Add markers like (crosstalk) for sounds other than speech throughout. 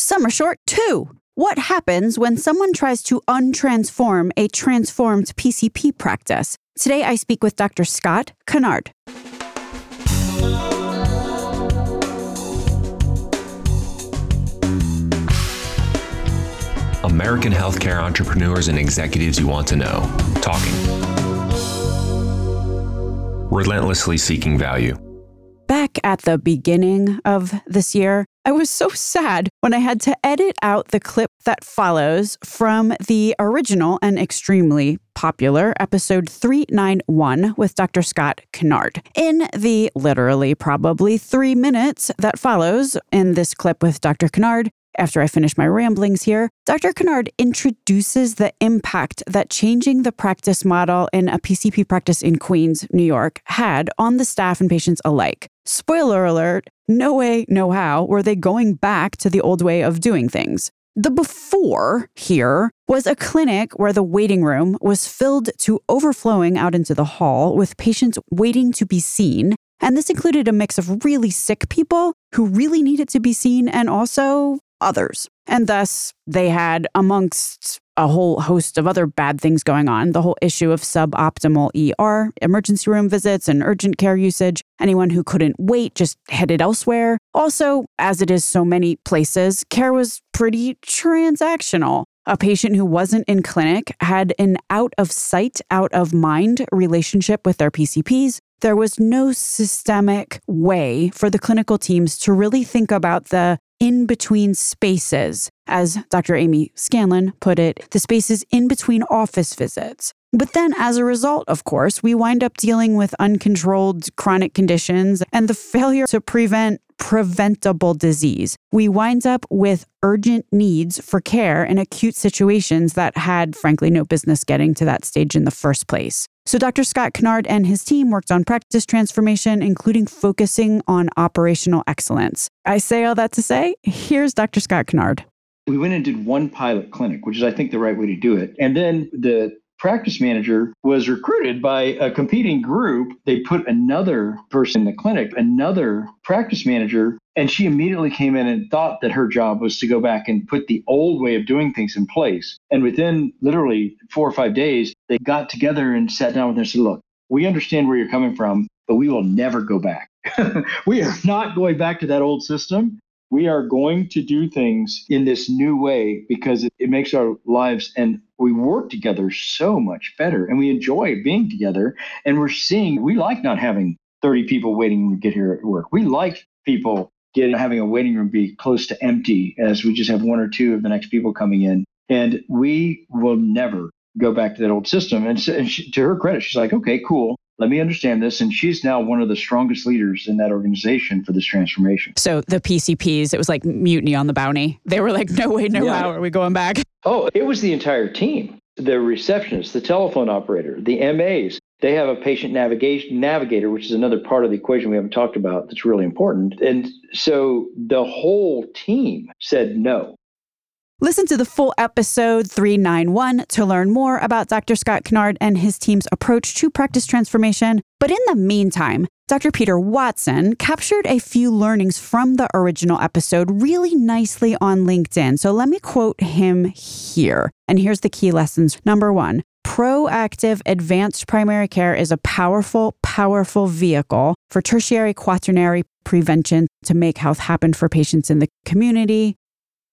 Some are short too. What happens when someone tries to untransform a transformed PCP practice? Today I speak with Dr. Scott Conard. American healthcare entrepreneurs and executives you want to know. Talking. Relentlessly seeking value. Back at the beginning of this year, I was so sad when I had to edit out the clip that follows from the original and extremely popular episode 391 with Dr. Scott Conard. In the literally probably three minutes that follows in this clip with Dr. Conard, after I finish my ramblings here, Dr. Conard introduces the impact that changing the practice model in a PCP practice in Queens, New York, had on the staff and patients alike. Spoiler alert, no way, no how were they going back to the old way of doing things. The before here was a clinic where the waiting room was filled to overflowing out into the hall with patients waiting to be seen. And this included a mix of really sick people who really needed to be seen and also others. And thus, they had, amongst a whole host of other bad things going on, the whole issue of suboptimal ER, emergency room visits, and urgent care usage. Anyone who couldn't wait just headed elsewhere. Also, as it is so many places, care was pretty transactional. A patient who wasn't in clinic had an out of sight, out of mind relationship with their PCPs. There was no systemic way for the clinical teams to really think about the in between spaces, as Dr. Amy Scanlan put it, the spaces in between office visits. But then, as a result, of course, we wind up dealing with uncontrolled chronic conditions and the failure to prevent preventable disease. We wind up with urgent needs for care in acute situations that had, frankly, no business getting to that stage in the first place. So, Dr. Scott Conard and his team worked on practice transformation, including focusing on operational excellence. I say all that to say, here's Dr. Scott Conard. We went and did one pilot clinic, which is, I think, the right way to do it. And then the practice manager was recruited by a competing group. They put another person in the clinic, another practice manager, and she immediately came in and thought that her job was to go back and put the old way of doing things in place. And within literally four or five days, they got together and sat down with her and said, Look, we understand where you're coming from, but we will never go back. (laughs) we are not going back to that old system we are going to do things in this new way because it, it, makes our lives and we work together so much better and we enjoy being together and we're seeing we like not having 30 people waiting to get here at work. We like people getting having a waiting room be close to empty as we just have one or two of the next people coming in. And we will never go back to that old system. And, so, and she, to her credit she's like okay cool let me understand this. And she's now one of the strongest leaders in that organization for this transformation. So the PCPs, it was like mutiny on the bounty. They were like, no way, no yeah. how are we going back? Oh, it was the entire team. The receptionist, the telephone operator, the MAs. They have a patient navigation navigator, which is another part of the equation we haven't talked about that's really important. And so the whole team said no. Listen to the full episode 391 to learn more about Dr. Scott Conard and his team's approach to practice transformation. But in the meantime, Dr. Peter Watson captured a few learnings from the original episode really nicely on LinkedIn. So let me quote him here. And here's the key lessons. Number one, proactive advanced primary care is a powerful, powerful vehicle for tertiary quaternary prevention to make health happen for patients in the community.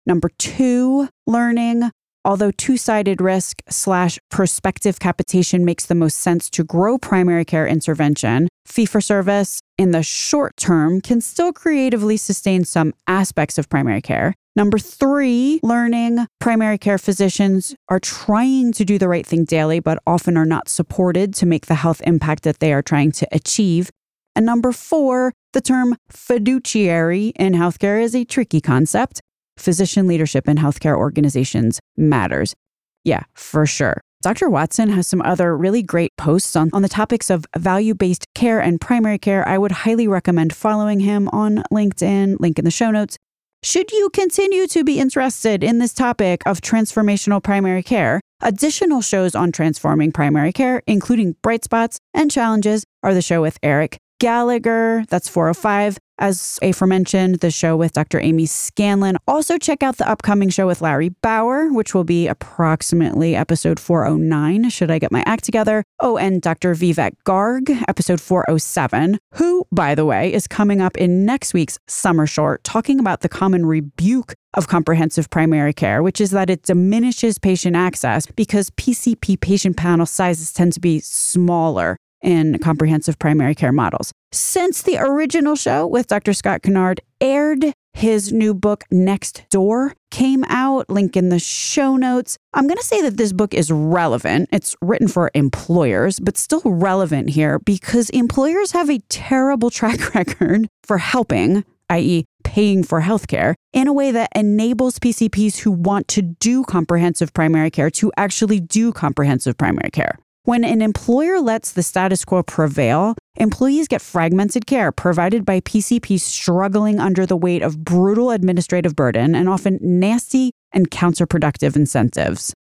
Number two, learning. Although two sided risk slash prospective capitation makes the most sense to grow primary care intervention, fee for service in the short term can still creatively sustain some aspects of primary care. Number three, learning. Primary care physicians are trying to do the right thing daily, but often are not supported to make the health impact that they are trying to achieve. And number four, the term fiduciary in healthcare is a tricky concept physician leadership in healthcare organizations matters. Yeah, for sure. Dr. Watson has some other really great posts on, on the topics of value based care and primary care. I would highly recommend following him on LinkedIn, link in the show notes. Should you continue to be interested in this topic of transformational primary care, additional shows on transforming primary care, including bright spots and challenges, are the show with Eric Gallagher. That's 405. As aforementioned, the show with Dr. Amy Scanlan. Also, check out the upcoming show with Larry Bauer, which will be approximately episode 409, should I get my act together. Oh, and Dr. Vivek Garg, episode 407, who, by the way, is coming up in next week's Summer Short, talking about the common rebuke of comprehensive primary care, which is that it diminishes patient access because PCP patient panel sizes tend to be smaller in comprehensive primary care models. Since the original show with Dr. Scott Conard aired, his new book, Next Door, came out. Link in the show notes. I'm going to say that this book is relevant. It's written for employers, but still relevant here because employers have a terrible (laughs) track record for helping, i.e., paying for healthcare in a way that enables PCPs who want to do comprehensive primary care to actually do comprehensive primary care. When an employer lets the status quo prevail, employees get fragmented care provided by PCPs struggling under the weight of brutal administrative burden and often nasty and counterproductive incentives.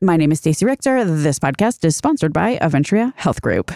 My name is Stacey Richter. This podcast is sponsored by Aventria Health Group.